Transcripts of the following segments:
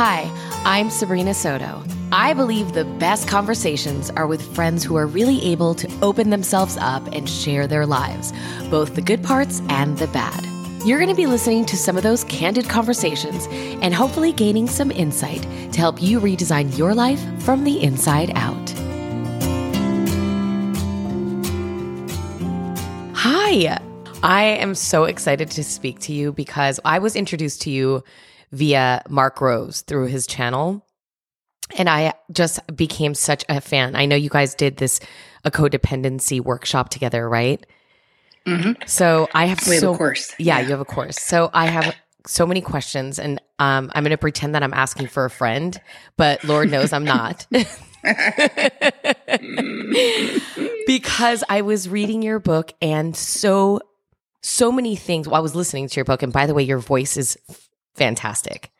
Hi, I'm Sabrina Soto. I believe the best conversations are with friends who are really able to open themselves up and share their lives, both the good parts and the bad. You're going to be listening to some of those candid conversations and hopefully gaining some insight to help you redesign your life from the inside out. Hi, I am so excited to speak to you because I was introduced to you via Mark Groves through his channel. And I just became such a fan. I know you guys did this a codependency workshop together, right? Mm-hmm. So I have We have so a course. Yeah, Yeah. you have a course. So I have so many questions, and um, I'm going to pretend that I'm asking for a friend, but Lord knows I'm not. because I was reading your book and so so many things. Well, I was listening to your book, and by the way, your voice is fantastic.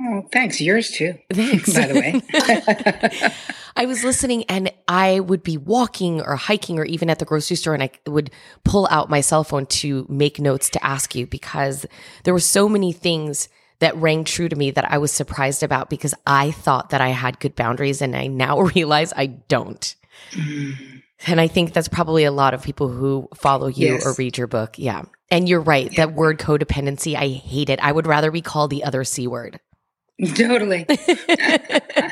Oh, thanks. Yours too. Thanks. By the way. I was listening and I would be walking or hiking or even at the grocery store and I would pull out my cell phone to make notes to ask you because there were so many things that rang true to me that I was surprised about because I thought that I had good boundaries and I now realize I don't. Mm. And I think that's probably a lot of people who follow you Yes. or read your book. Yeah. And you're right. That word codependency, I hate it. I would rather be called the other C word. totally.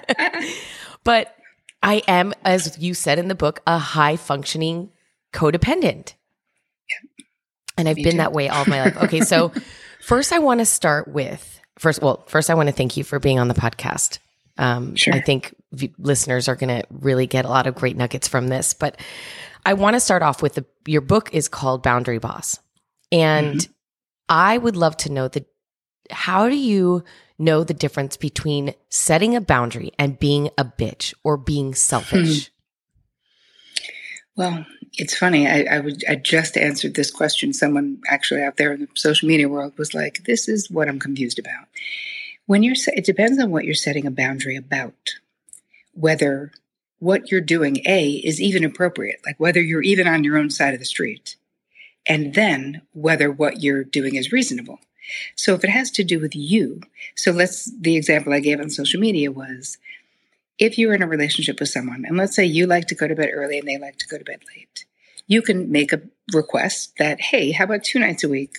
but I am, as you said in the book, a high functioning codependent. And I've Me been too. that way all my life. Okay. So first I want to start with first, well, first I want to thank you for being on the podcast. Um, Sure. I think listeners are going to really get a lot of great nuggets from this, but I want to start off with the, your book is called Boundary Boss. And Mm-hmm. I would love to know the, how do you know the difference between setting a boundary and being a bitch or being selfish? Well, it's funny. I, I would I just answered this question. Someone actually out there in the social media world was like, "This is what I'm confused about." When you're, it depends on what you're setting a boundary about. Whether what you're doing, a, is even appropriate, like whether you're even on your own side of the street, and then whether what you're doing is reasonable. So if it has to do with you, so let's the example I gave on social media was if you're in a relationship with someone, and let's say you like to go to bed early and they like to go to bed late, you can make a request that, hey, how about two nights a week?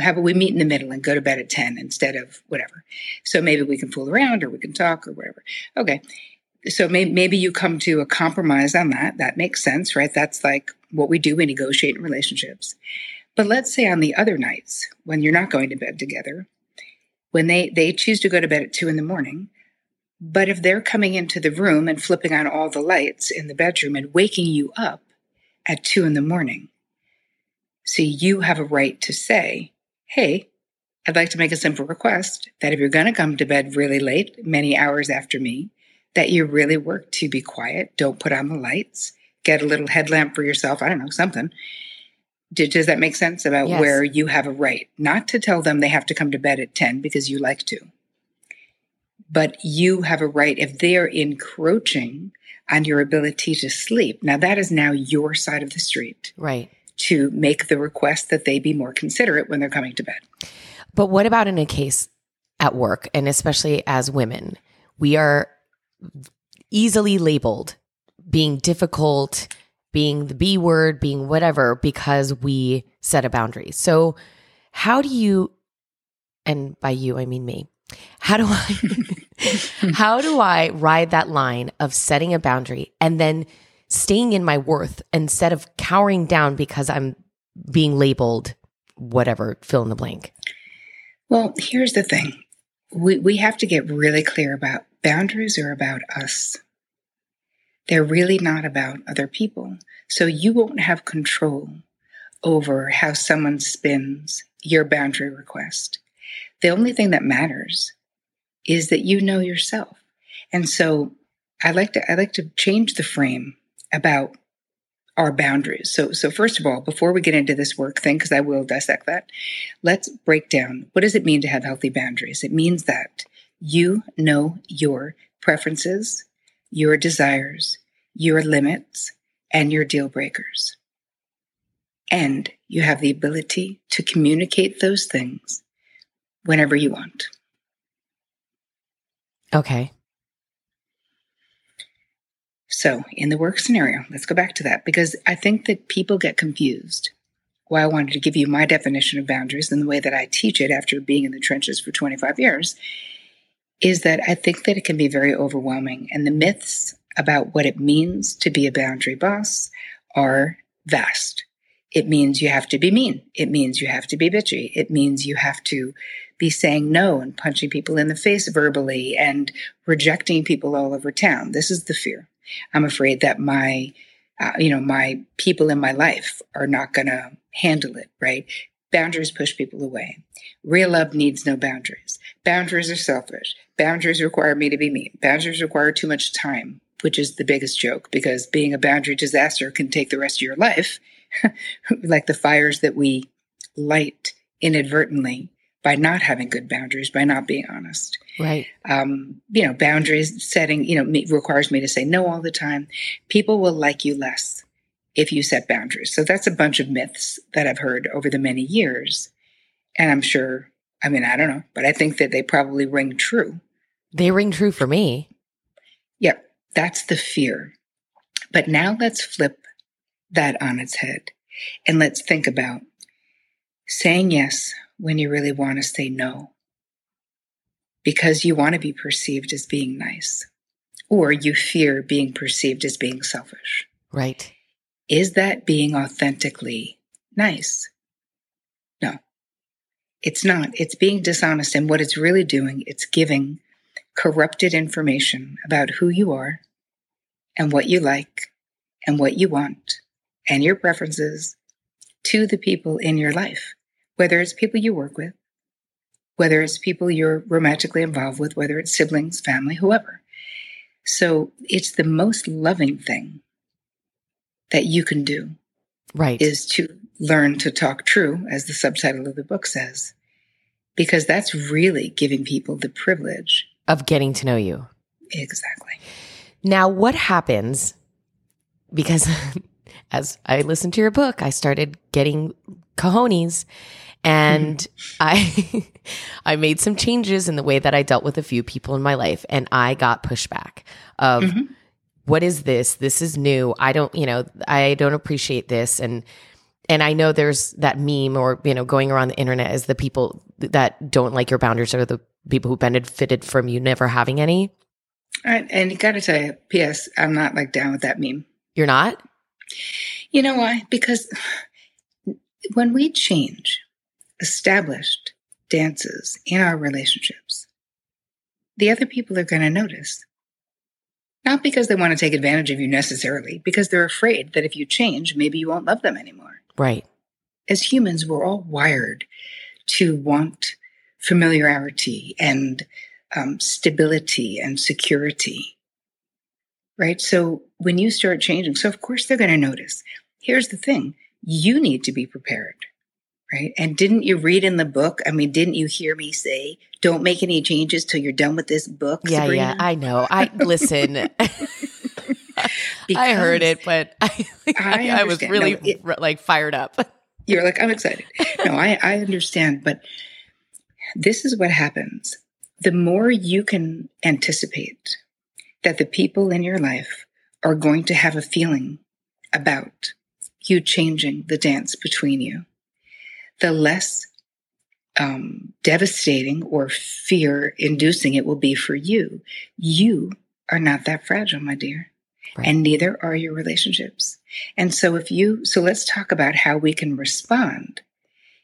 How about we meet in the middle and go to bed at 10 instead of whatever? So maybe we can fool around or we can talk or whatever. Okay. So may- maybe you come to a compromise on that. That makes sense, right? That's like what we do. We negotiate in relationships. But let's say on the other nights when you're not going to bed together, when they, they choose to go to bed at two in the morning, but if they're coming into the room and flipping on all the lights in the bedroom and waking you up at two in the morning, so you have a right to say, hey, I'd like to make a simple request that if you're going to come to bed really late, many hours after me, that you really work to be quiet. Don't put on the lights. Get a little headlamp for yourself. I don't know, something. Did, does that make sense about Yes. where you have a right? Not to tell them they have to come to bed at 10 because you like to, but you have a right if they're encroaching on your ability to sleep. Now, that is now your side of the street Right. to make the request that they be more considerate when they're coming to bed. But what about in a case at work, and especially as women, we are easily labeled being difficult, being the B word, being whatever, because we set a boundary. So, how do you, and by you, I mean me, how do I, how do I ride that line of setting a boundary and then staying in my worth instead of cowering down because I'm being labeled whatever, fill in the blank? Well, here's the thing we, we have to get really clear about boundaries are about us. They're really not about other people. So you won't have control over how someone spins your boundary request. The only thing that matters is that you know yourself. And so I like to I like to change the frame about our boundaries. So so first of all, before we get into this work thing, because I will dissect that, let's break down what does it mean to have healthy boundaries? It means that you know your preferences, your desires, your limits, and your deal breakers. And you have the ability to communicate those things whenever you want. Okay. So, in the work scenario, let's go back to that because I think that people get confused. Why I wanted to give you my definition of boundaries and the way that I teach it after being in the trenches for 25 years is that I think that it can be very overwhelming. And the myths about what it means to be a boundary boss are vast. It means you have to be mean. It means you have to be bitchy. It means you have to be saying no and punching people in the face verbally and rejecting people all over town. This is the fear. I'm afraid that my, uh, you know, my people in my life are not going to handle it, right? Boundaries push people away. Real love needs no boundaries. Boundaries are selfish. Boundaries require me to be me. Boundaries require too much time, which is the biggest joke because being a boundary disaster can take the rest of your life, like the fires that we light inadvertently by not having good boundaries, by not being honest. Right. Um, you know, boundaries setting, you know, me, requires me to say no all the time. People will like you less if you set boundaries. So that's a bunch of myths that I've heard over the many years. And I'm sure, I mean, I don't know, but I think that they probably ring true. They ring true for me. Yep. That's the fear. But now let's flip that on its head and let's think about saying yes when you really want to say no because you want to be perceived as being nice or you fear being perceived as being selfish. Right. Is that being authentically nice? No, it's not. It's being dishonest. And what it's really doing, it's giving corrupted information about who you are and what you like and what you want and your preferences to the people in your life whether it's people you work with, whether it's people you're romantically involved with, whether it's siblings, family, whoever. So it's the most loving thing that you can do. Right. Is to learn to talk true, as the subtitle of the book says, because that's really giving people the privilege of getting to know you. Exactly. Now, what happens? Because as I listened to your book, I started getting cojones and mm-hmm. I I made some changes in the way that I dealt with a few people in my life and I got pushback of mm-hmm. What is this? This is new. I don't, you know, I don't appreciate this and and I know there's that meme or you know going around the internet as the people that don't like your boundaries are the people who benefited from you never having any. Right, and you got to tell you, P.S. I'm not like down with that meme. You're not. You know why? Because when we change established dances in our relationships, the other people are going to notice. Not because they want to take advantage of you necessarily, because they're afraid that if you change, maybe you won't love them anymore. Right. As humans, we're all wired to want familiarity and um, stability and security. Right. So when you start changing, so of course they're going to notice. Here's the thing you need to be prepared. Right. And didn't you read in the book? I mean, didn't you hear me say, don't make any changes till you're done with this book? Yeah, Sabrina? yeah, I know. I listen. I heard it, but I, I, I was really no, it, like fired up. You're like, I'm excited. No, I, I understand, but this is what happens. The more you can anticipate that the people in your life are going to have a feeling about you changing the dance between you, the less um, devastating or fear inducing it will be for you. You are not that fragile, my dear. Right. And neither are your relationships. And so, if you, so let's talk about how we can respond.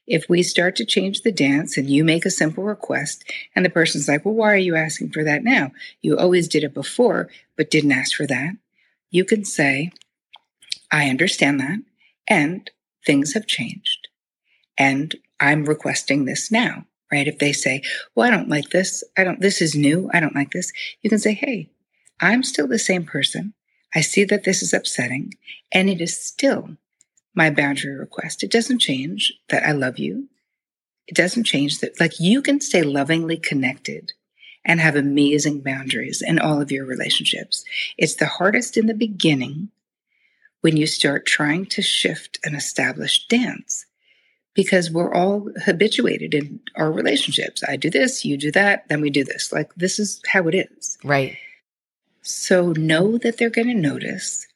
If we start to change the dance and you make a simple request, and the person's like, Well, why are you asking for that now? You always did it before, but didn't ask for that. You can say, I understand that. And things have changed. And I'm requesting this now, right? If they say, well, I don't like this. I don't, this is new. I don't like this. You can say, hey, I'm still the same person. I see that this is upsetting and it is still my boundary request. It doesn't change that I love you. It doesn't change that, like, you can stay lovingly connected and have amazing boundaries in all of your relationships. It's the hardest in the beginning when you start trying to shift an established dance because we're all habituated in our relationships. I do this, you do that, then we do this. Like this is how it is. Right. So know that they're going to notice.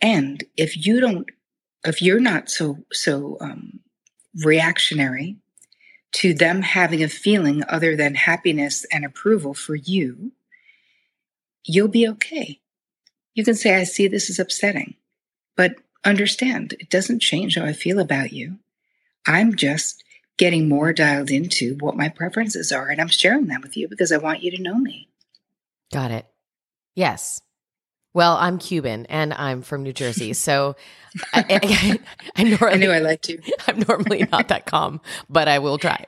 And if you don't, if you're not so, so, um, reactionary to them having a feeling other than happiness and approval for you, you'll be okay. You can say, I see this is upsetting, but understand it doesn't change how I feel about you. I'm just getting more dialed into what my preferences are, and I'm sharing them with you because I want you to know me. Got it. Yes. Well, I'm Cuban and I'm from New Jersey, so I, I, I, normally, I knew I liked you. I'm normally not that calm, but I will try.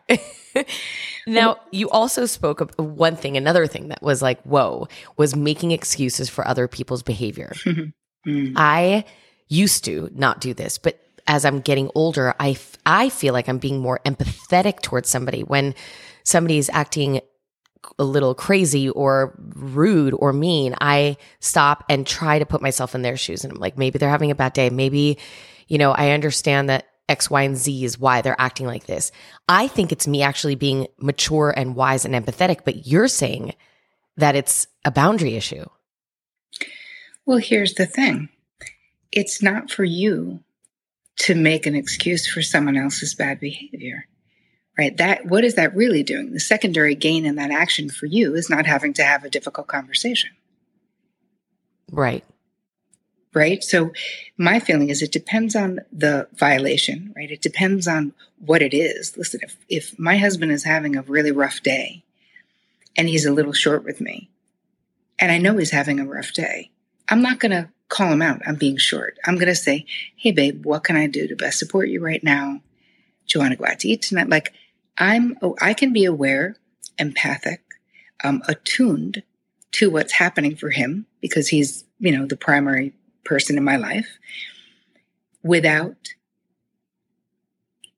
now, you also spoke of one thing, another thing that was like, whoa, was making excuses for other people's behavior. mm. I used to not do this, but as I'm getting older, I, f- I feel like I'm being more empathetic towards somebody when somebody's acting a little crazy or rude or mean, I stop and try to put myself in their shoes. And I'm like, maybe they're having a bad day. Maybe, you know, I understand that X, Y, and Z is why they're acting like this. I think it's me actually being mature and wise and empathetic, but you're saying that it's a boundary issue. Well, here's the thing it's not for you to make an excuse for someone else's bad behavior right? That what is that really doing? The secondary gain in that action for you is not having to have a difficult conversation. Right. Right? So my feeling is it depends on the violation right? It depends on what it is. Listen if, if my husband is having a really rough day and he's a little short with me and i know he's having a rough day i'm not going to call him out I'm being short i'm going to say hey babe what can i do to best support you right now do you want to go out to eat tonight like I'm, oh, I can be aware, empathic, um, attuned to what's happening for him because he's, you know, the primary person in my life without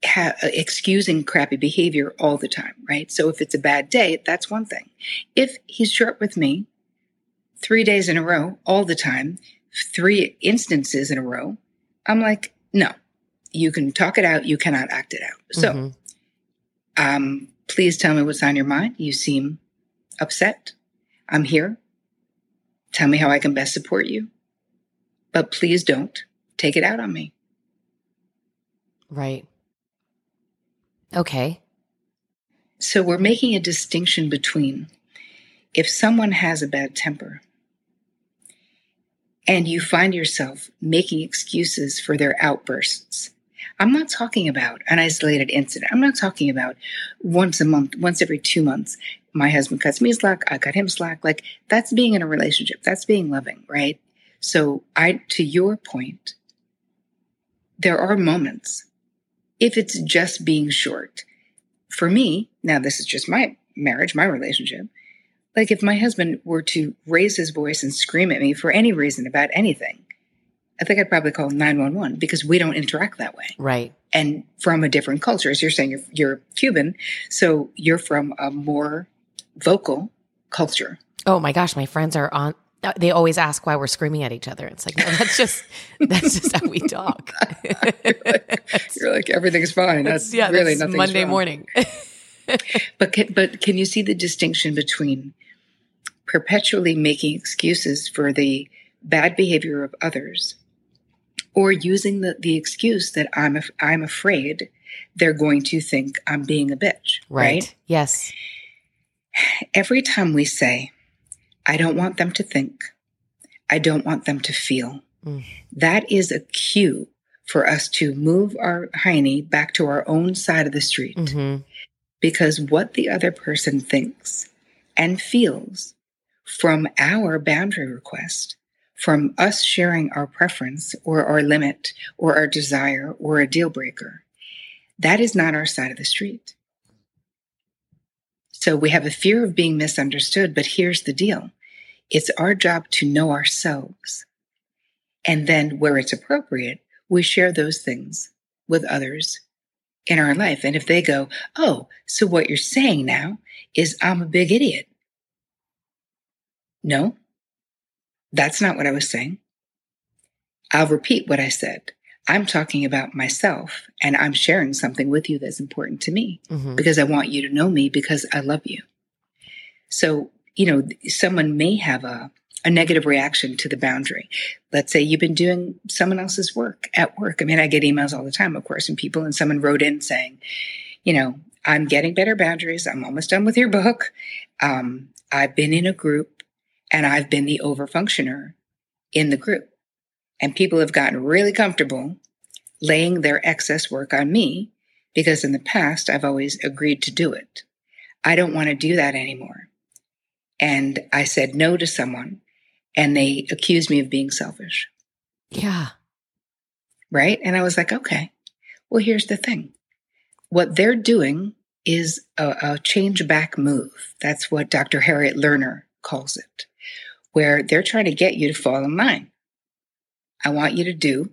ha- excusing crappy behavior all the time, right? So if it's a bad day, that's one thing. If he's short with me three days in a row, all the time, three instances in a row, I'm like, no, you can talk it out, you cannot act it out. So mm-hmm. Um, please tell me what's on your mind. You seem upset. I'm here. Tell me how I can best support you. But please don't take it out on me. Right. Okay. So we're making a distinction between if someone has a bad temper and you find yourself making excuses for their outbursts I'm not talking about an isolated incident. I'm not talking about once a month, once every two months. My husband cuts me slack, I cut him slack. Like that's being in a relationship. That's being loving, right? So I, to your point, there are moments if it's just being short. For me, now this is just my marriage, my relationship. Like if my husband were to raise his voice and scream at me for any reason about anything, I think I'd probably call 911 because we don't interact that way. Right. And from a different culture, as you're saying, you're, you're Cuban, so you're from a more vocal culture. Oh my gosh, my friends are on. They always ask why we're screaming at each other. It's like no, that's just that's just how we talk. you're, like, you're, like, everything's fine. That's yeah, really nothing. Monday wrong. morning. but can, but can you see the distinction between perpetually making excuses for the bad behavior of others or using the, the excuse that I'm, af- I'm afraid they're going to think I'm being a bitch. Right. right. Yes. Every time we say, I don't want them to think, I don't want them to feel, mm. that is a cue for us to move our hiney back to our own side of the street. Mm-hmm. Because what the other person thinks and feels from our boundary request from us sharing our preference or our limit or our desire or a deal breaker. That is not our side of the street. So we have a fear of being misunderstood, but here's the deal it's our job to know ourselves. And then, where it's appropriate, we share those things with others in our life. And if they go, Oh, so what you're saying now is I'm a big idiot. No, that's not what I was saying. I'll repeat what I said. I'm talking about myself and I'm sharing something with you that's important to me Mhm. because I want you to know me because I love you. So, you know, someone may have a, a negative reaction to the boundary. Let's say you've been doing someone else's work at work. I mean, I get emails all the time, of course, and people, and someone wrote in saying, you know, I'm getting better boundaries. I'm almost done with your book. Um, I've been in a group and I've been the overfunctioner in the group. And people have gotten really comfortable laying their excess work on me because in the past I've always agreed to do it. I don't want to do that anymore. And I said no to someone and they accused me of being selfish, Yeah. right? And I was like, okay, well, here's the thing. What they're doing is a, a change back move. That's what Dr. Harriet Lerner calls it, where they're trying to get you to fall in line. I want you to do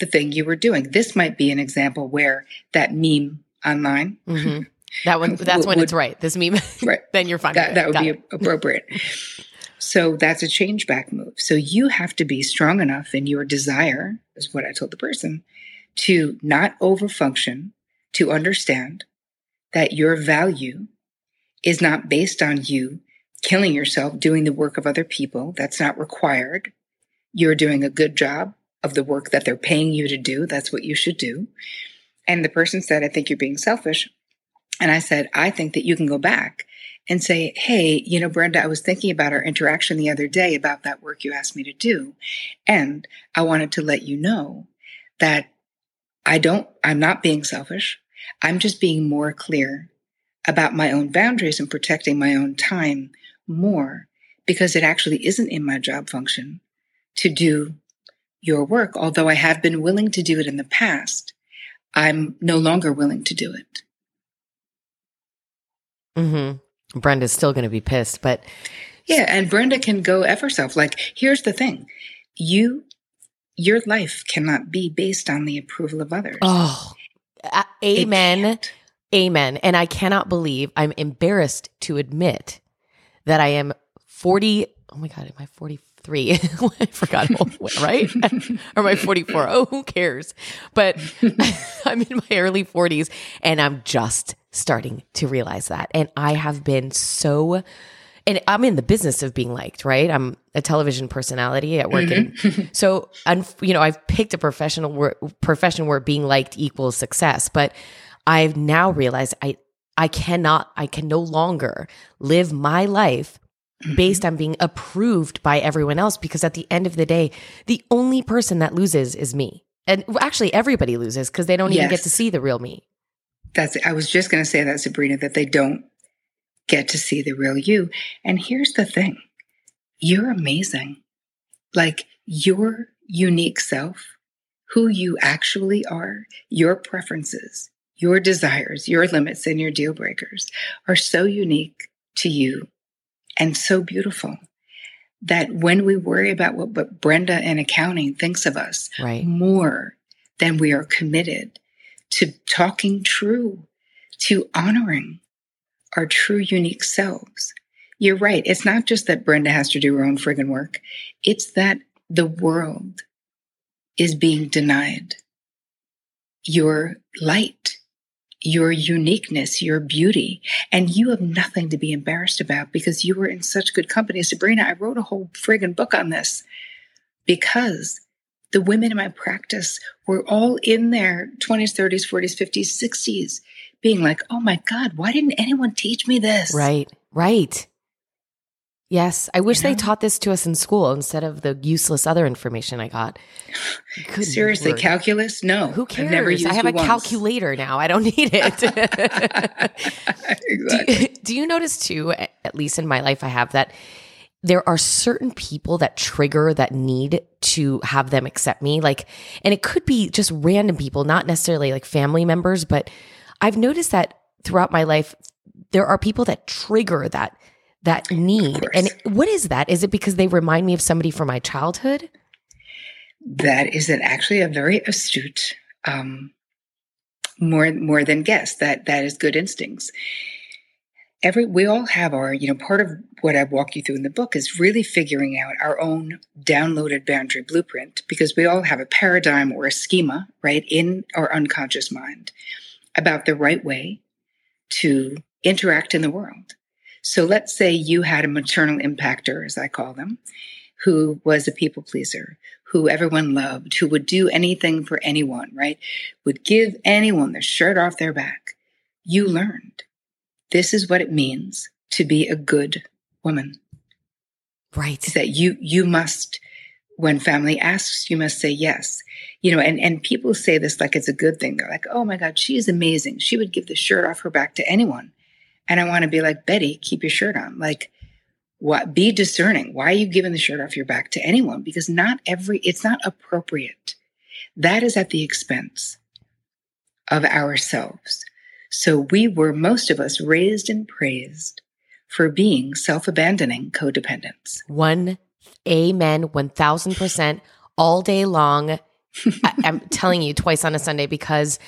the thing you were doing. This might be an example where that meme online, hmm That one. That's when Would- it's right. This meme. Right. then you're fine. that, that would Got be it. appropriate. So that's a change back move. So you have to be strong enough in your desire, is what I told the person, to not overfunction, to understand that your value is not based on you killing yourself doing the work of other people. That's not required. You're doing a good job of the work that they're paying you to do. That's what you should do. And the person said, I think you're being selfish. And I said, I think that you can go back and say, Hey, you know, Brenda, I was thinking about our interaction the other day about that work you asked me to do. And I wanted to let you know that I don't, I'm not being selfish. I'm just being more clear about my own boundaries and protecting my own time more because it actually isn't in my job function to do your work. Although I have been willing to do it in the past, I'm no longer willing to do it. Mm-hmm. Brenda's still going to be pissed, but Yeah, and Brenda can go F herself. Like, here's the thing. You your life cannot be based on the approval of others. oh, a- amen, amen. And I cannot believe I'm embarrassed to admit that I am 40. Oh my God, am I 43? I forgot, right? or am I 44? Oh, who cares? But I'm in my early 40s and I'm just starting to realize that. And I have been so and I'm in the business of being liked, right? I'm a television personality at work, and mm-hmm. so un- you know I've picked a professional wor- profession where being liked equals success. But I've now realized I I cannot, I can no longer live my life mm-hmm. based on being approved by everyone else because at the end of the day, the only person that loses is me. And actually, everybody loses because they don't even get to see the real me. That's I was just gonna say that, Sabrina, that they don't get to see the real you. And here's the thing. You're amazing. Like your unique self, who you actually are, your preferences, your desires, your limits, and your deal breakers are so unique to you and so beautiful that when we worry about what, what Brenda in accounting thinks of us Right. more than we are committed to talking true, to honoring our true unique selves. You're right. It's not just that Brenda has to do her own friggin' work. It's that the world is being denied your light, your uniqueness, your beauty. And you have nothing to be embarrassed about because you were in such good company. Sabrina, I wrote a whole friggin' book on this because the women in my practice were all in their 20s, 30s, 40s, 50s, 60s, being like, oh my God, why didn't anyone teach me this? Right. Right. Yes. I wish You they taught this to us in school instead of the useless other information I got. Good Seriously, Lord. calculus? No. Who I've never cares? used I have a once. calculator now. I don't need it. do, exactly. you, do you notice too, at least in my life, I have that there are certain people that trigger that need to have them accept me. Like, and it could be just random people, not necessarily like family members, but I've noticed that throughout my life, there are people that trigger that that need. And what is that? Is it because they remind me of somebody from my childhood? That is an, actually a very astute, um, more more than guess. That that is good instincts. every we all have our you know part of what i walk you through in the book is really figuring out our own downloaded boundary blueprint because we all have a paradigm or a schema right in our unconscious mind about the right way to interact in the world so let's say you had a maternal impactor as i call them who was a people pleaser who everyone loved who would do anything for anyone right would give anyone the shirt off their back you learned this is what it means to be a good woman. Right. Is That you you must when family asks, you must say yes. You know, and, and people say this like it's a good thing. They're like, oh my God, she's amazing. She would give the shirt off her back to anyone. And I want to be like, Betty, keep your shirt on. Like, what be discerning. Why are you giving the shirt off your back to anyone? Because not every it's not appropriate. That is at the expense of ourselves. So we were, most of us, raised and praised for being self abandoning codependents. One, amen, 1000% all day long. I, am telling you twice on a Sunday because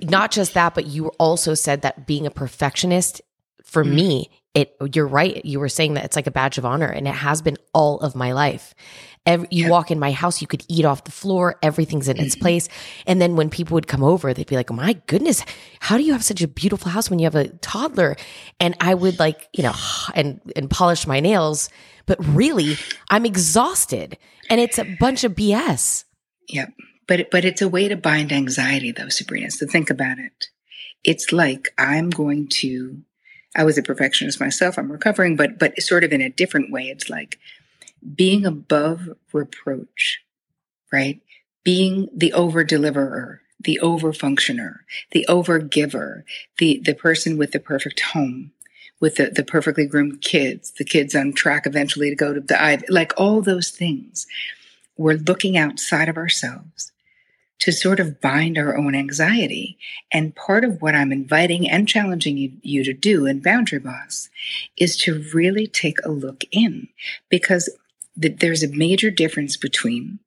not just that, but you also said that being a perfectionist for mm-hmm. me, it you're right. You were saying that it's like a badge of honor and it has been all of my life. Every, you yeah. walk in my house, you could eat off the floor. Everything's in its place. And then when people would come over, they'd be like, my goodness, how do you have such a beautiful house when you have a toddler? And I would like, you know, and, and polish my nails. But really, I'm exhausted and it's a bunch of BS. Yep. But, but it's a way to bind anxiety though, Sabrina. So think about it. It's like I'm going to, I was a perfectionist myself. I'm recovering, but, but sort of in a different way. It's like, being above reproach, right? Being the over deliverer, the over functioner, the over giver, the, the person with the perfect home, with the, the perfectly groomed kids, the kids on track eventually to go to the Ivy, like all those things. We're looking outside of ourselves to sort of bind our own anxiety. And part of what I'm inviting and challenging you, you, to do in Boundary Boss is to really take a look in because that there's a major difference between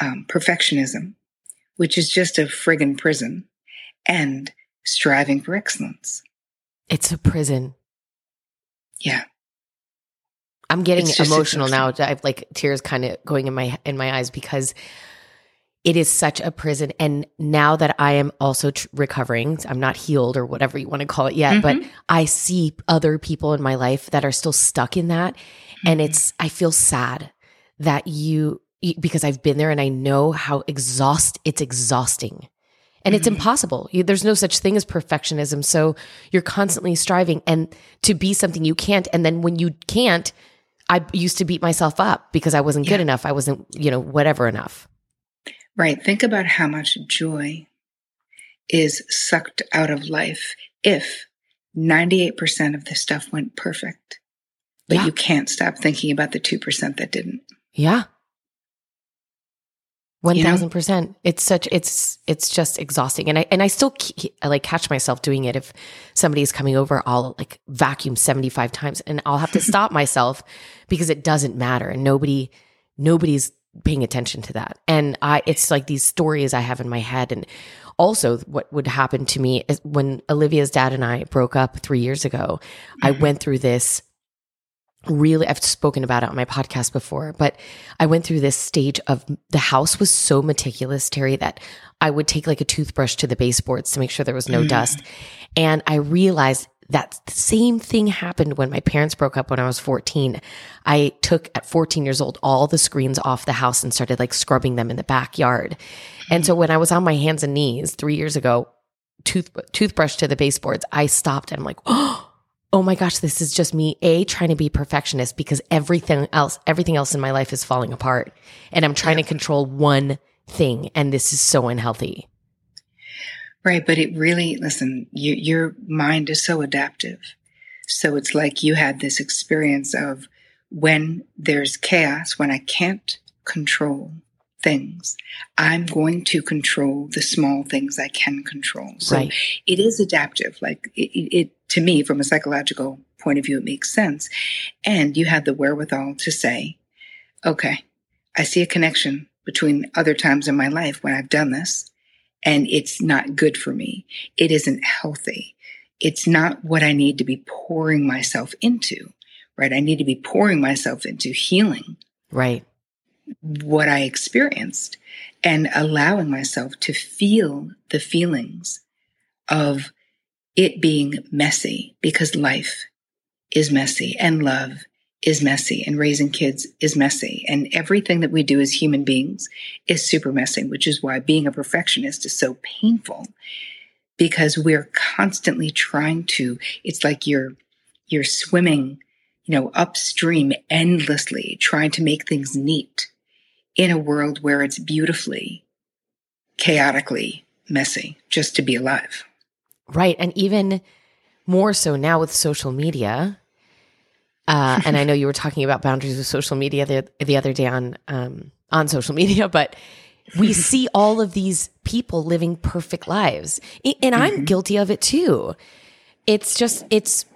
um, perfectionism, which is just a friggin' prison, and striving for excellence. It's a prison. Yeah. I'm getting emotional now. I have like tears kind of going in my in my eyes because it is such a prison. And now that I am also tr- recovering, I'm not healed or whatever you want to call it yet, mm-hmm. but I see other people in my life that are still stuck in that. And mm-hmm. it's, I feel sad that you, because I've been there and I know how exhaust, it's exhausting and it's mm-hmm. impossible. You, there's no such thing as perfectionism. So you're constantly striving and to be something you can't. And then when you can't, I used to beat myself up because I wasn't yeah. good enough. I wasn't, you know, whatever enough. Right. Think about how much joy is sucked out of life if 98% of the stuff went perfect but yeah. you can't stop thinking about the 2% that didn't. Yeah. 1000%. You know? It's such it's it's just exhausting and I and I still I like catch myself doing it if somebody's coming over I'll like vacuum 75 times and I'll have to stop myself because it doesn't matter and nobody nobody's paying attention to that. And I it's like these stories I have in my head and also what would happen to me is when Olivia's dad and I broke up 3 years ago, mm-hmm. I went through this really I've spoken about it on my podcast before, but I went through this stage of the house was so meticulous, Terri, that I would take like a toothbrush to the baseboards to make sure there was no mm. dust. And I realized that the same thing happened when my parents broke up when I was 14. I took at 14 years old all the screens off the house and started like scrubbing them in the backyard. And so when I was on my hands and knees 3 years ago, tooth toothbrush to the baseboards, I stopped and I'm like, "Oh, oh my gosh, this is just me, A, trying to be perfectionist because everything else, everything else in my life is falling apart. And I'm trying to control one thing. And this is so unhealthy. Right. But it really, listen, you, your mind is so adaptive. So it's like you had this experience of when there's chaos, when I can't control things. I'm going to control the small things I can control. So right. it is adaptive. Like it, it, to me, from a psychological point of view, it makes sense. And you have the wherewithal to say, okay, I see a connection between other times in my life when I've done this and it's not good for me. It isn't healthy. it's not what I need to be pouring myself into, right? I need to be pouring myself into healing. Right. What I experienced and allowing myself to feel the feelings of it being messy because life is messy and love is messy and raising kids is messy and everything that we do as human beings is super messy, which is why being a perfectionist is so painful because we're constantly trying to, it's like you're, you're swimming, you know, upstream endlessly trying to make things neat in a world where it's beautifully, chaotically messy just to be alive. Right. And even more so now with social media. Uh, and I know you were talking about boundaries with social media the, the other day on um, on social media, but we see all of these people living perfect lives, and I'm mm-hmm. guilty of it too. It's just it's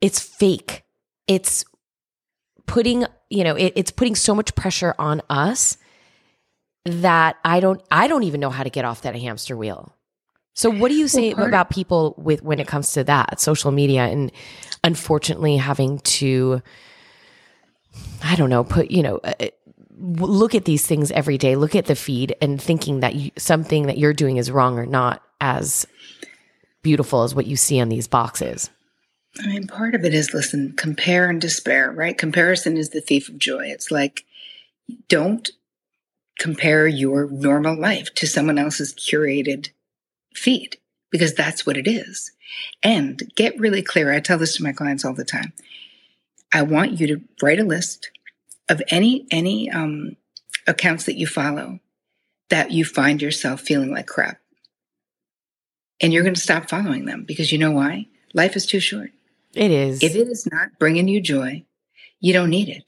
it's fake. It's putting you know it, it's putting so much pressure on us that I don't I don't even know how to get off that hamster wheel. So what do you say well, about people with when it comes to that social media and unfortunately having to I don't know put you know uh, look at these things every day look at the feed and thinking that you, something that you're doing is wrong or not as beautiful as what you see on these boxes. I mean part of it is listen compare and despair, right? Comparison is the thief of joy. It's like don't compare your normal life to someone else's curated feed because that's what it is. And get really clear. I tell this to my clients all the time. I want you to write a list of any any um, accounts that you follow that you find yourself feeling like crap. And you're going to stop following them because you know why? Life is too short. It is. If it is not bringing you joy, you don't need it.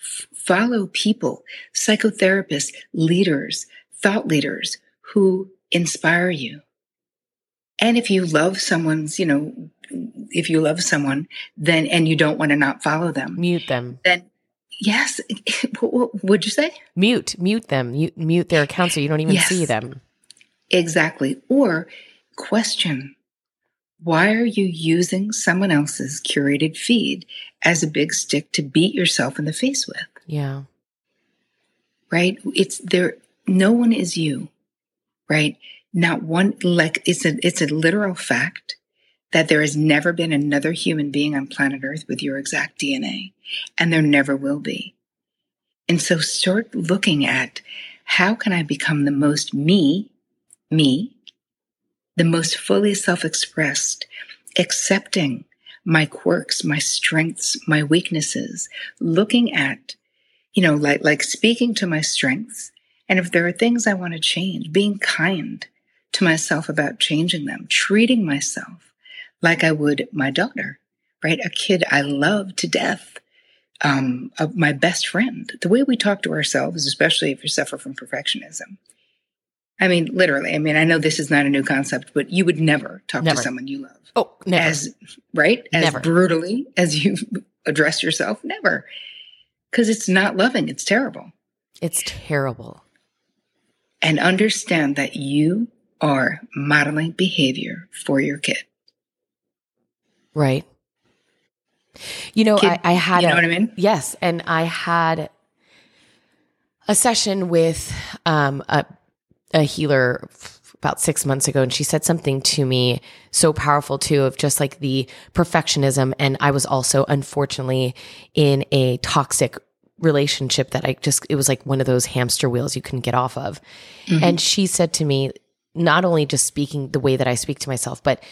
F- follow people, psychotherapists, leaders, thought leaders who inspire you. And if you love someone's, you know, if you love someone, then, and you don't want to not follow them, mute them. Then, yes. What would you say? Mute, mute them, mute, mute their account so you don't even yes, see them. Exactly. Or question why are you using someone else's curated feed as a big stick to beat yourself in the face with? Yeah. Right? It's there, no one is you right? Not one, like it's a, it's a literal fact that there has never been another human being on planet Earth with your exact DNA, and there never will be. And so start looking at how can I become the most me, me, the most fully self expressed, accepting my quirks, my strengths, my weaknesses, looking at, you know, like, like speaking to my strengths and if there are things I want to change, being kind to myself about changing them, treating myself like I would my daughter, right? A kid I love to death, um, my best friend. The way we talk to ourselves, especially if you suffer from perfectionism. I mean, literally. I mean, I know this is not a new concept, but you would never talk never. to someone you love. Oh, never. As right, as never. brutally as you address yourself. Never, because it's not loving. It's terrible. It's terrible and understand that you are modeling behavior for your kid. Right. You know, kid, I, I, had, you know a, what I mean? Yes. And I had a session with um, a, a healer about six months ago, and she said something to me so powerful too of just like the perfectionism. And I was also, unfortunately, in a toxic relationship that I just, it was like one of those hamster wheels you couldn't get off of. Mm-hmm. And she said to me, not only just speaking the way that I speak to myself, but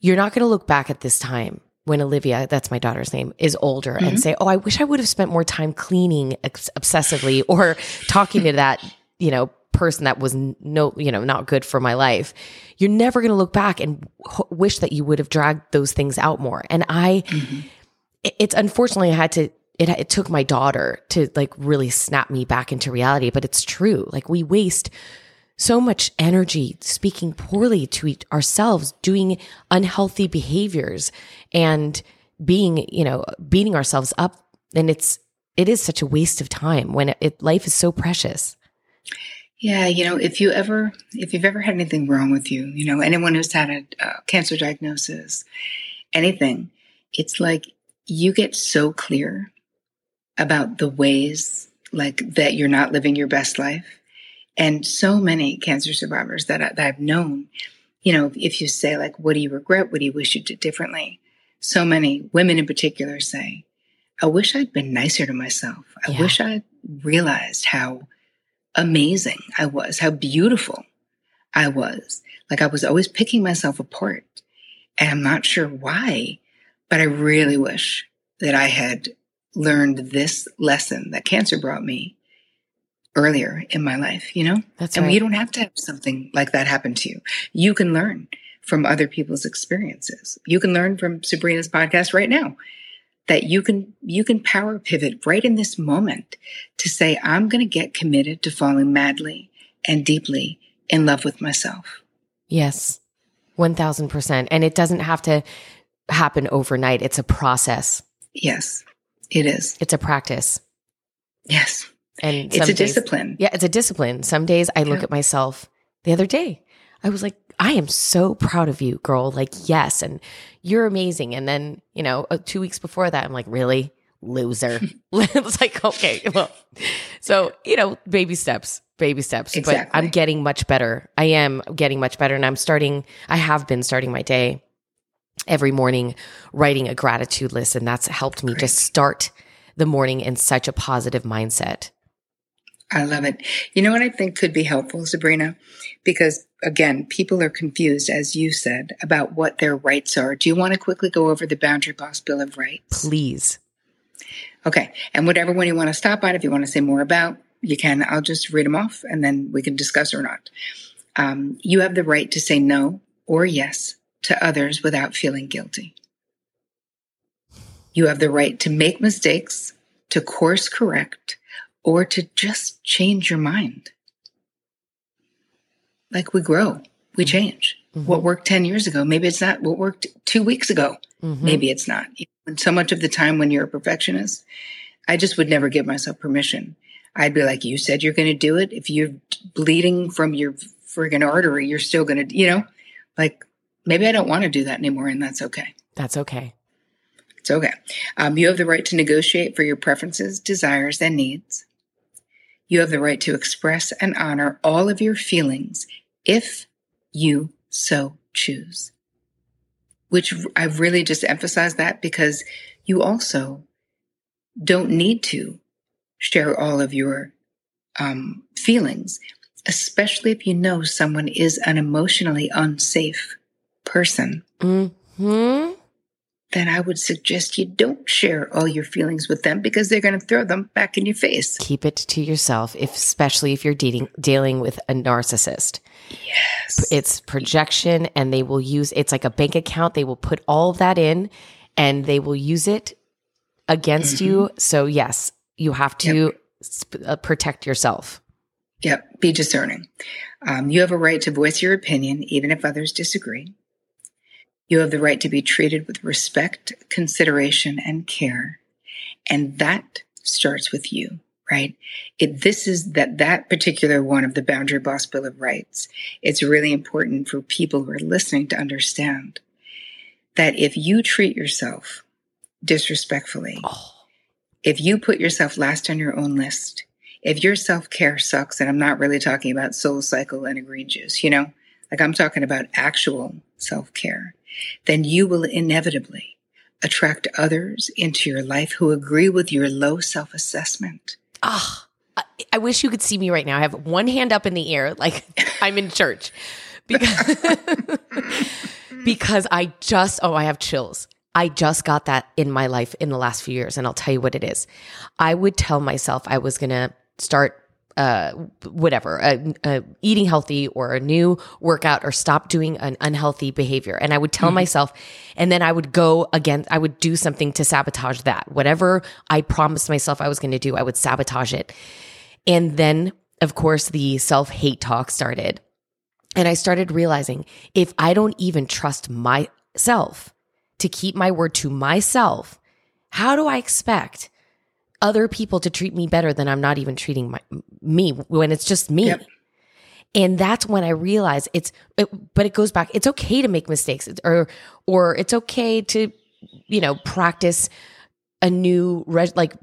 you're not going to look back at this time when Olivia, that's my daughter's name, is older mm-hmm. and say, Oh, I wish I would have spent more time cleaning ex- obsessively or talking to that, you know, person that was no, you know, not good for my life. You're never going to look back and h- wish that you would have dragged those things out more. And I, mm-hmm. it's unfortunately I had to it, it took my daughter to like really snap me back into reality, but it's true. Like we waste so much energy speaking poorly to ourselves, doing unhealthy behaviors and being, you know, beating ourselves up. And it's, it is such a waste of time when it, it life is so precious. Yeah, you know, if you ever, if you've ever had anything wrong with you, you know, anyone who's had a uh, cancer diagnosis, anything, it's like you get so clear about the ways like that you're not living your best life. And so many cancer survivors that, I, that I've known, you know, if you say like, what do you regret? What do you wish you did differently? So many women in particular say, I wish I'd been nicer to myself. I yeah. wish I realized how amazing I was, how beautiful I was. Like I was always picking myself apart. And I'm not sure why, but I really wish that I had learned this lesson that cancer brought me earlier in my life, you know? That's and right. you don't have to have something like that happen to you. You can learn from other people's experiences. You can learn from Sabrina's podcast right now that you can you can power pivot right in this moment to say I'm going to get committed to falling madly and deeply in love with myself. Yes. 1000% and it doesn't have to happen overnight. It's a process. Yes. It is. It's a practice. Yes. And it's a days, discipline. Yeah, it's a discipline. Some days I look yeah. at myself the other day. I was like, I am so proud of you, girl. Like, yes. And you're amazing. And then, you know, uh, two weeks before that, I'm like, really? Loser. it's like, okay, well, so, you know, baby steps, baby steps. Exactly. But I'm getting much better. I am getting much better. And I'm starting, I have been starting my day every morning writing a gratitude list. And that's helped me Great. just start the morning in such a positive mindset. I love it. You know what I think could be helpful, Sabrina? Because again, people are confused, as you said, about what their rights are. Do you want to quickly go over the Boundary Boss Bill of Rights? Please. Okay. And whatever one you want to stop on, if you want to say more about, you can. I'll just read them off and then we can discuss or not. Um, you have the right to say no or yes to others without feeling guilty. You have the right to make mistakes, to course correct, or to just change your mind. Like we grow, we change. Mm-hmm. What worked 10 years ago, maybe it's not what worked two weeks ago. Mm-hmm. Maybe it's not. And so much of the time when you're a perfectionist, I just would never give myself permission. I'd be like, you said you're going to do it. If you're bleeding from your friggin' artery, you're still going to, you know, like maybe I don't want to do that anymore. And that's okay. That's okay. It's okay. Um, you have the right to negotiate for your preferences, desires, and needs. You have the right to express and honor all of your feelings if you so choose. Which I've really just emphasized that because you also don't need to share all of your um, feelings, especially if you know someone is an emotionally unsafe person. Hmm. Then I would suggest you don't share all your feelings with them because they're going to throw them back in your face. Keep it to yourself, if, especially if you're dealing dealing with a narcissist. Yes. It's projection and they will use it's like a bank account. They will put all of that in and they will use it against mm-hmm. you. So yes, you have to yep. sp- uh, protect yourself. Yep. Be discerning. Um, you have a right to voice your opinion, even if others disagree. You have the right to be treated with respect, consideration, and care. And that starts with you, right? It, this is that, that particular one of the Boundary Boss Bill of Rights. It's really important for people who are listening to understand that if you treat yourself disrespectfully, oh. if you put yourself last on your own list, if your self care sucks, and I'm not really talking about SoulCycle and a green juice, you know, like I'm talking about actual self care, then you will inevitably attract others into your life who agree with your low self assessment. Ah, oh, I wish you could see me right now. I have one hand up in the air, like I'm in church, because because I just oh I have chills. I just got that in my life in the last few years, and I'll tell you what it is. I would tell myself I was gonna start uh, whatever, uh, uh, eating healthy or a new workout or stop doing an unhealthy behavior. And I would tell mm-hmm. myself, and then I would go again, I would do something to sabotage that. Whatever I promised myself I was going to do, I would sabotage it. And then, of course, the self hate talk started. And I started realizing if I don't even trust myself to keep my word to myself, how do I expect other people to treat me better than I'm not even treating my, me when it's just me. Yep. And that's when I realize it's, it, but it goes back. It's okay to make mistakes or, or it's okay to, you know, practice a new, like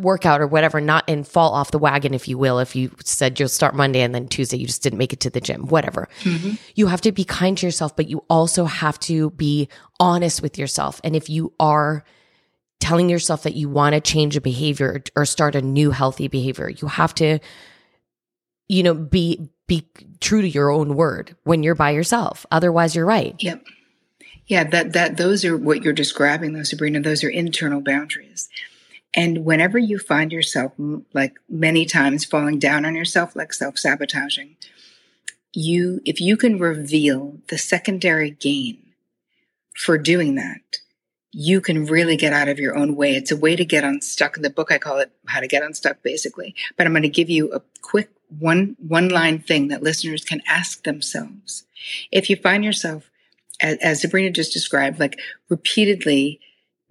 workout or whatever, not and fall off the wagon, if you will. If you said you'll start Monday and then Tuesday you just didn't make it to the gym, whatever. Mm-hmm. You have to be kind to yourself, but you also have to be honest with yourself. And if you are telling yourself that you want to change a behavior or start a new healthy behavior, you have to, you know, be be true to your own word when you're by yourself. Otherwise, you're right. Yep. Yeah, that that those are what you're describing, though, Sabrina. Those are internal boundaries. And whenever you find yourself, like many times, falling down on yourself, like self sabotaging, you, if you can reveal the secondary gain for doing that, you can really get out of your own way. It's a way to get unstuck. In the book, I call it How to Get Unstuck, basically. But I'm going to give you a quick one, one line thing that listeners can ask themselves. If you find yourself, as, as Sabrina just described, like repeatedly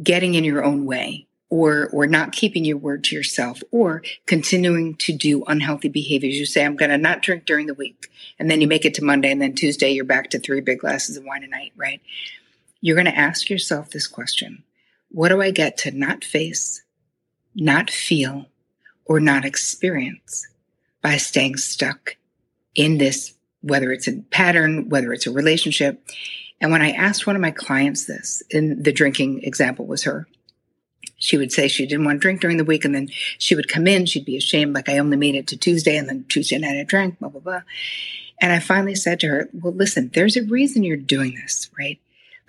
getting in your own way, or or not keeping your word to yourself or continuing to do unhealthy behaviors you say i'm going to not drink during the week and then you make it to monday and then tuesday you're back to three big glasses of wine a night right you're going to ask yourself this question. What do i get to not face not feel or not experience by staying stuck in this whether it's a pattern whether it's a relationship? And when i asked one of my clients this in the drinking example was her she would say she didn't want to drink during the week and then she would come in she'd be ashamed like i only made it to tuesday and then tuesday night i drank blah blah blah. And i finally said to her well listen there's a reason you're doing this right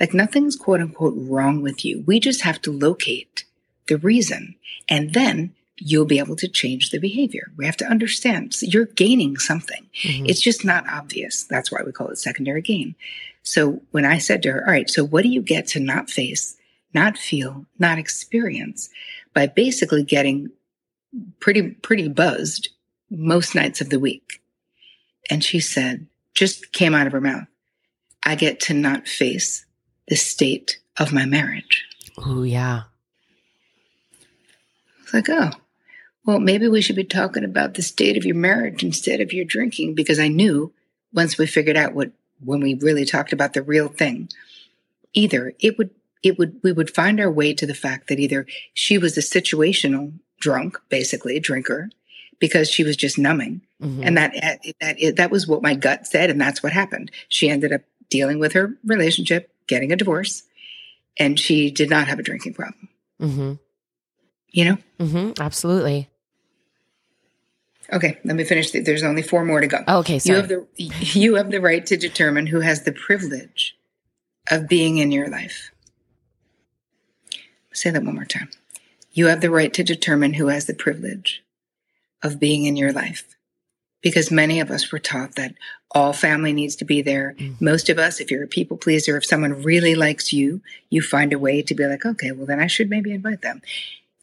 like nothing's quote unquote wrong with you. We just have to locate the reason and then you'll be able to change the behavior. We have to understand. So you're gaining something. Mm-hmm. it's just not obvious. That's why we call it secondary gain. So when i said to her all right so what do you get to not face not feel, not experience by basically getting pretty, pretty buzzed most nights of the week. And she said, just came out of her mouth, I get to not face the state of my marriage. Oh, yeah. It's like, oh, well, maybe we should be talking about the state of your marriage instead of your drinking because I knew once we figured out what, when we really talked about the real thing, either it would it would we would find our way to the fact that either she was a situational drunk, basically a drinker, because she was just numbing, mm-hmm. and that that that was what my gut said, and that's what happened. She ended up dealing with her relationship, getting a divorce, and she did not have a drinking problem. Mm-hmm. You know, mm-hmm. absolutely. Okay, let me finish. There's only four more to go. okay, sorry. You have the you have the right to determine who has the privilege of being in your life. Say that one more time. You have the right to determine who has the privilege of being in your life. Because many of us were taught that all family needs to be there. Mm-hmm. Most of us, if you're a people pleaser, if someone really likes you, you find a way to be like, okay, well, then I should maybe invite them.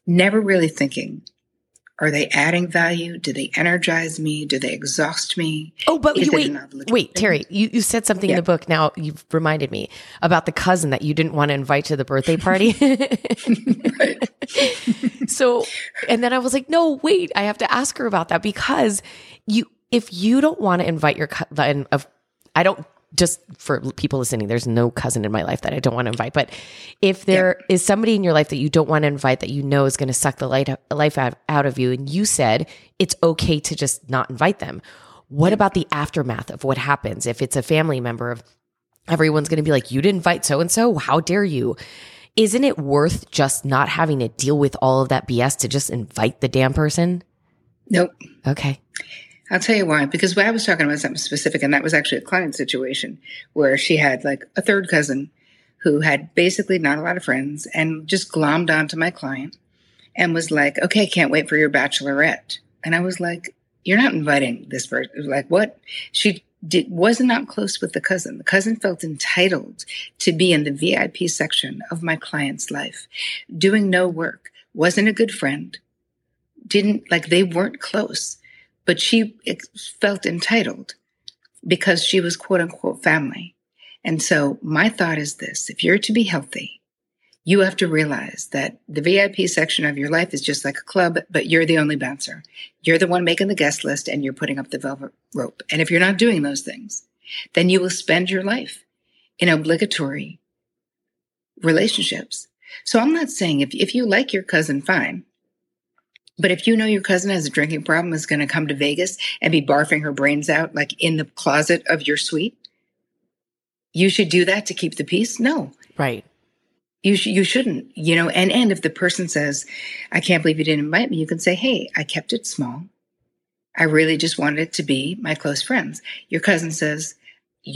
Never really thinking are they adding value? Do they energize me? Do they exhaust me? Oh, but you, wait, wait, Terri, you, you said something yeah. in the book. Now you've reminded me about the cousin that you didn't want to invite to the birthday party. so, and then I was like, no, wait, I have to ask her about that because you, if you don't want to invite your cousin, of, I don't just for people listening, there's no cousin in my life that I don't want to invite. But if there yeah. is somebody in your life that you don't want to invite that you know is going to suck the light, life out, out of you, and you said it's okay to just not invite them, what about the aftermath of what happens if it's a family member of everyone's going to be like, you didn't invite so and so? How dare you? Isn't it worth just not having to deal with all of that BS to just invite the damn person? Nope. Okay. I'll tell you why. Because I was talking about something specific, and that was actually a client situation where she had like a third cousin who had basically not a lot of friends and just glommed onto my client and was like, okay, can't wait for your bachelorette. And I was like, you're not inviting this person. Like, what? She did, was not close with the cousin. The cousin felt entitled to be in the VIP section of my client's life, doing no work, wasn't a good friend, didn't like they weren't close but she felt entitled because she was quote unquote family. And so my thought is this if you're to be healthy, you have to realize that the VIP section of your life is just like a club, but you're the only bouncer. You're the one making the guest list and you're putting up the velvet rope. And if you're not doing those things, then you will spend your life in obligatory relationships. So I'm not saying if, if you like your cousin, fine. But if you know your cousin has a drinking problem, is going to come to Vegas and be barfing her brains out like in the closet of your suite, you should do that to keep the peace? No. Right. You, sh- you shouldn't, you know, and, and if the person says, I can't believe you didn't invite me, you can say, Hey, I kept it small. I really just wanted it to be my close friends. Your cousin says,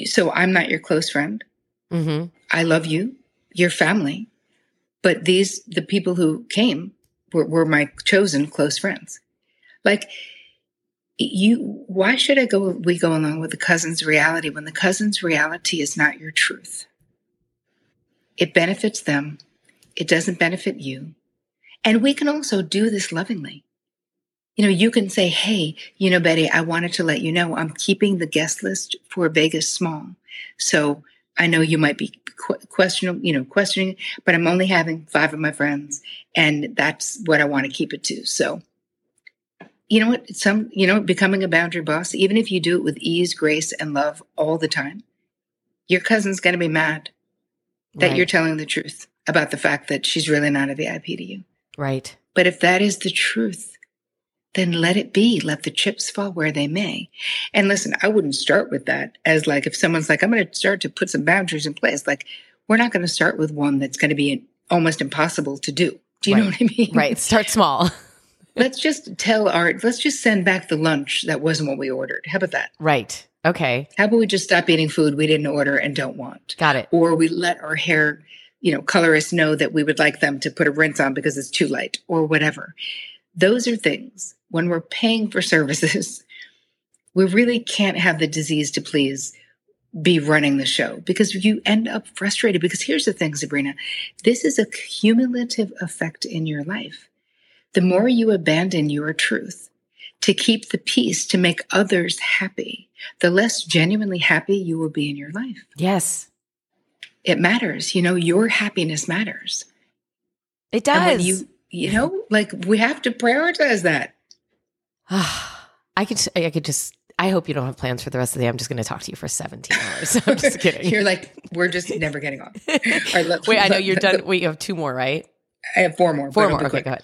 so I'm not your close friend. Mm-hmm. I love you, your family, but these, the people who came were, were my chosen close friends. Like, you, why should I go, we go along with the cousin's reality when the cousin's reality is not your truth? It benefits them. It doesn't benefit you. And we can also do this lovingly. You know, you can say, Hey, you know, Betty, I wanted to let you know I'm keeping the guest list for Vegas small. So I know you might be questioning, you know, questioning, but I'm only having five of my friends and that's what I want to keep it to. So, you know what? Some, you know, becoming a boundary boss, even if you do it with ease, grace, and love all the time, your cousin's going to be mad that right. you're telling the truth about the fact that she's really not a VIP to you. Right. But if that is the truth, then let it be. Let the chips fall where they may. And listen, I wouldn't start with that as like if someone's like, I'm going to start to put some boundaries in place. Like, we're not going to start with one that's going to be almost impossible to do. Do you right. know what I mean? Right. Start small. let's just tell our, let's just send back the lunch that wasn't what we ordered. How about that? Right. Okay. How about we just stop eating food we didn't order and don't want? Got it. Or we let our hair, you know, colorists know that we would like them to put a rinse on because it's too light or whatever. Those are things when we're paying for services, we really can't have the disease to please be running the show because you end up frustrated. Because here's the thing, Sabrina this is a cumulative effect in your life. The more you abandon your truth to keep the peace, to make others happy, the less genuinely happy you will be in your life. Yes. It matters. You know, your happiness matters. It does. you, you know, like we have to prioritize that. I could, I could just. I hope you don't have plans for the rest of the day. I'm just going to talk to you for 17 hours. I'm just kidding. you're like, we're just never getting off. Right, let, Wait, I know you're done. Wait, you have two more, right? I have four more. Four more. Okay, quick. go ahead.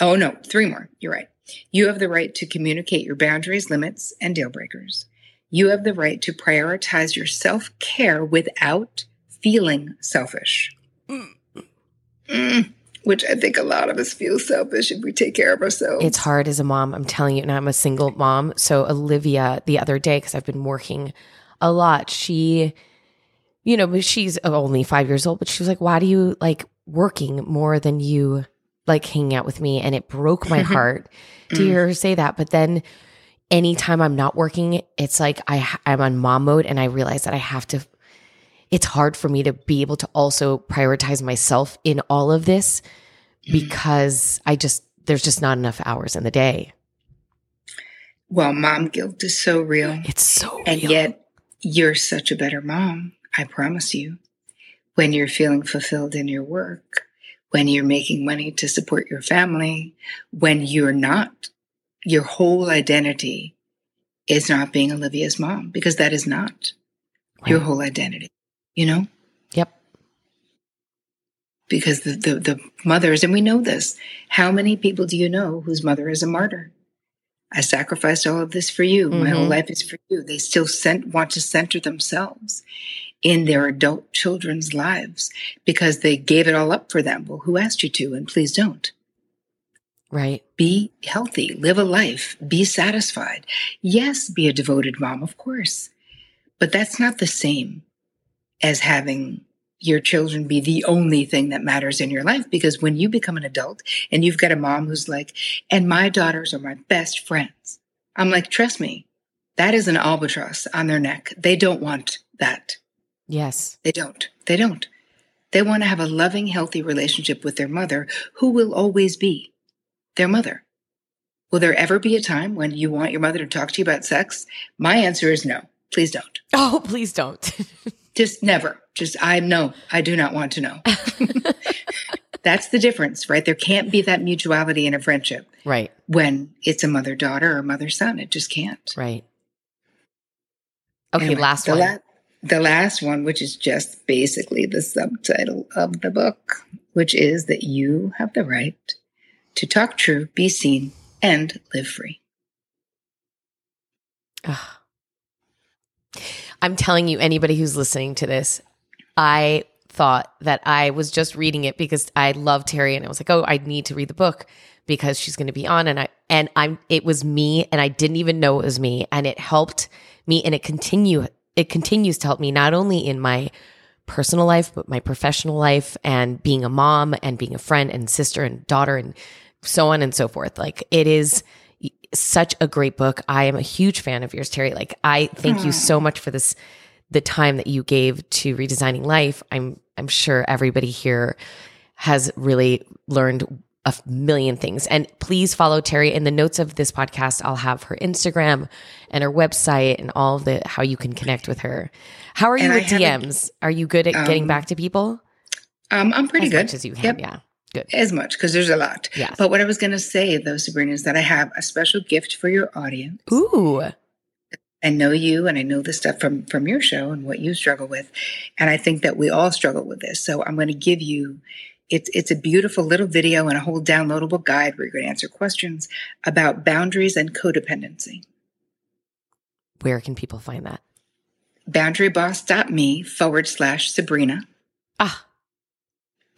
Oh no, three more. You're right. You have the right to communicate your boundaries, limits, and deal breakers. You have the right to prioritize your self care without feeling selfish. Mm. Mm which I think a lot of us feel selfish if we take care of ourselves. It's hard as a mom. I'm telling you, and I'm a single mom. So Olivia, the other day, because I've been working a lot, she, you know, she's only five years old, but she was like, "Why do you like working more than you like hanging out with me?" And it broke my heart to mm. hear her say that. But then, anytime I'm not working, it's like I I'm on mom mode, and I realize that I have to it's hard for me to be able to also prioritize myself in all of this mm. because I just, there's just not enough hours in the day. Well, mom guilt is so real. It's so real. And yet, you're such a better mom, I promise you, when you're feeling fulfilled in your work, when you're making money to support your family, when you're not, your whole identity is not being Olivia's mom, because that is not right. your whole identity you know? Yep. Because the, the, the mothers, and we know this, how many people do you know whose mother is a martyr? I sacrificed all of this for you. Mm-hmm. My whole mm-hmm. life is for you. They still sent, want to center themselves in their adult children's lives because they gave it all up for them. Well, who asked you to? And please don't. Right. Be healthy, live a life, be satisfied. Yes, be a devoted mom, of course. But that's not the same as having your children be the only thing that matters in your life. Because when you become an adult and you've got a mom who's like, and my daughters are my best friends, I'm like, trust me, that is an albatross on their neck. They don't want that. Yes. They don't. They don't. They want to have a loving, healthy relationship with their mother, who will always be their mother. Will there ever be a time when you want your mother to talk to you about sex? My answer is no. Please don't. Oh, please don't. Just never. Just I know. I do not want to know. That's the difference, right? There can't be that mutuality in a friendship. Right. When it's a mother daughter or mother son, it just can't. Right. Okay, Anyway, last the one. la- the last one, which is just basically the subtitle of the book, which is that you have the right to talk true, be seen, and live free. Ugh. I'm telling you, anybody who's listening to this, I thought that I was just reading it because I love Terri, and I was like, oh, I need to read the book because she's going to be on, and I and I'm it was me, and I didn't even know it was me, and it helped me, and it continue it continues to help me not only in my personal life but my professional life and being a mom and being a friend and sister and daughter and so on and so forth. Like it is such a great book. I am a huge fan of yours, Terri. Like I thank you so much for this the time that you gave to redesigning life. I'm I'm sure everybody here has really learned a million things. And please follow Terri in the notes of this podcast. I'll have her Instagram and her website and all of the how you can connect with her. How are you And with DMs? Are you good at getting Um, back to people? Um, I'm pretty as good. much as you can. Yep. Yeah. Good. As much because there's a lot. Yes. But what I was going to say, though, Sabrina, is that I have a special gift for your audience. Ooh. I know you and I know the stuff from from your show and what you struggle with. And I think that we all struggle with this. So I'm going to give you it's it's a beautiful little video and a whole downloadable guide where you're going to answer questions about boundaries and codependency. Where can people find that? Boundaryboss.me forward slash Sabrina. Ah,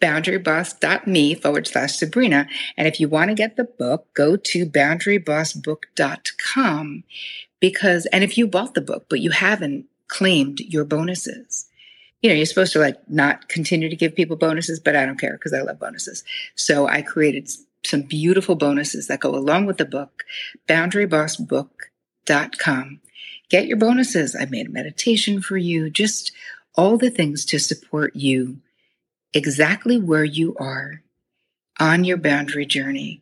boundaryboss.me forward slash Sabrina. And if you want to get the book, go to boundarybossbook.com because, and if you bought the book, but you haven't claimed your bonuses, you know, you're supposed to like not continue to give people bonuses, but I don't care because I love bonuses. So I created some beautiful bonuses that go along with the book, boundarybossbook.com. Get your bonuses. I made a meditation for you, just all the things to support you exactly where you are on your boundary journey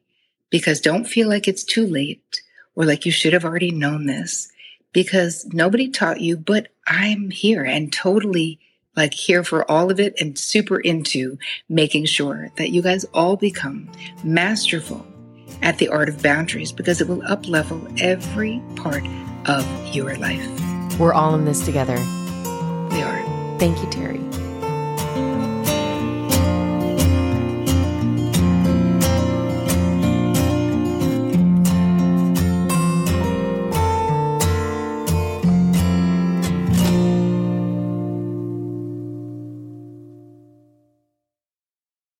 because don't feel like it's too late or like you should have already known this because nobody taught you, but I'm here and totally like here for all of it and super into making sure that you guys all become masterful at the art of boundaries because it will uplevel every part of your life. we're all in this together. We are. Thank you, Terri.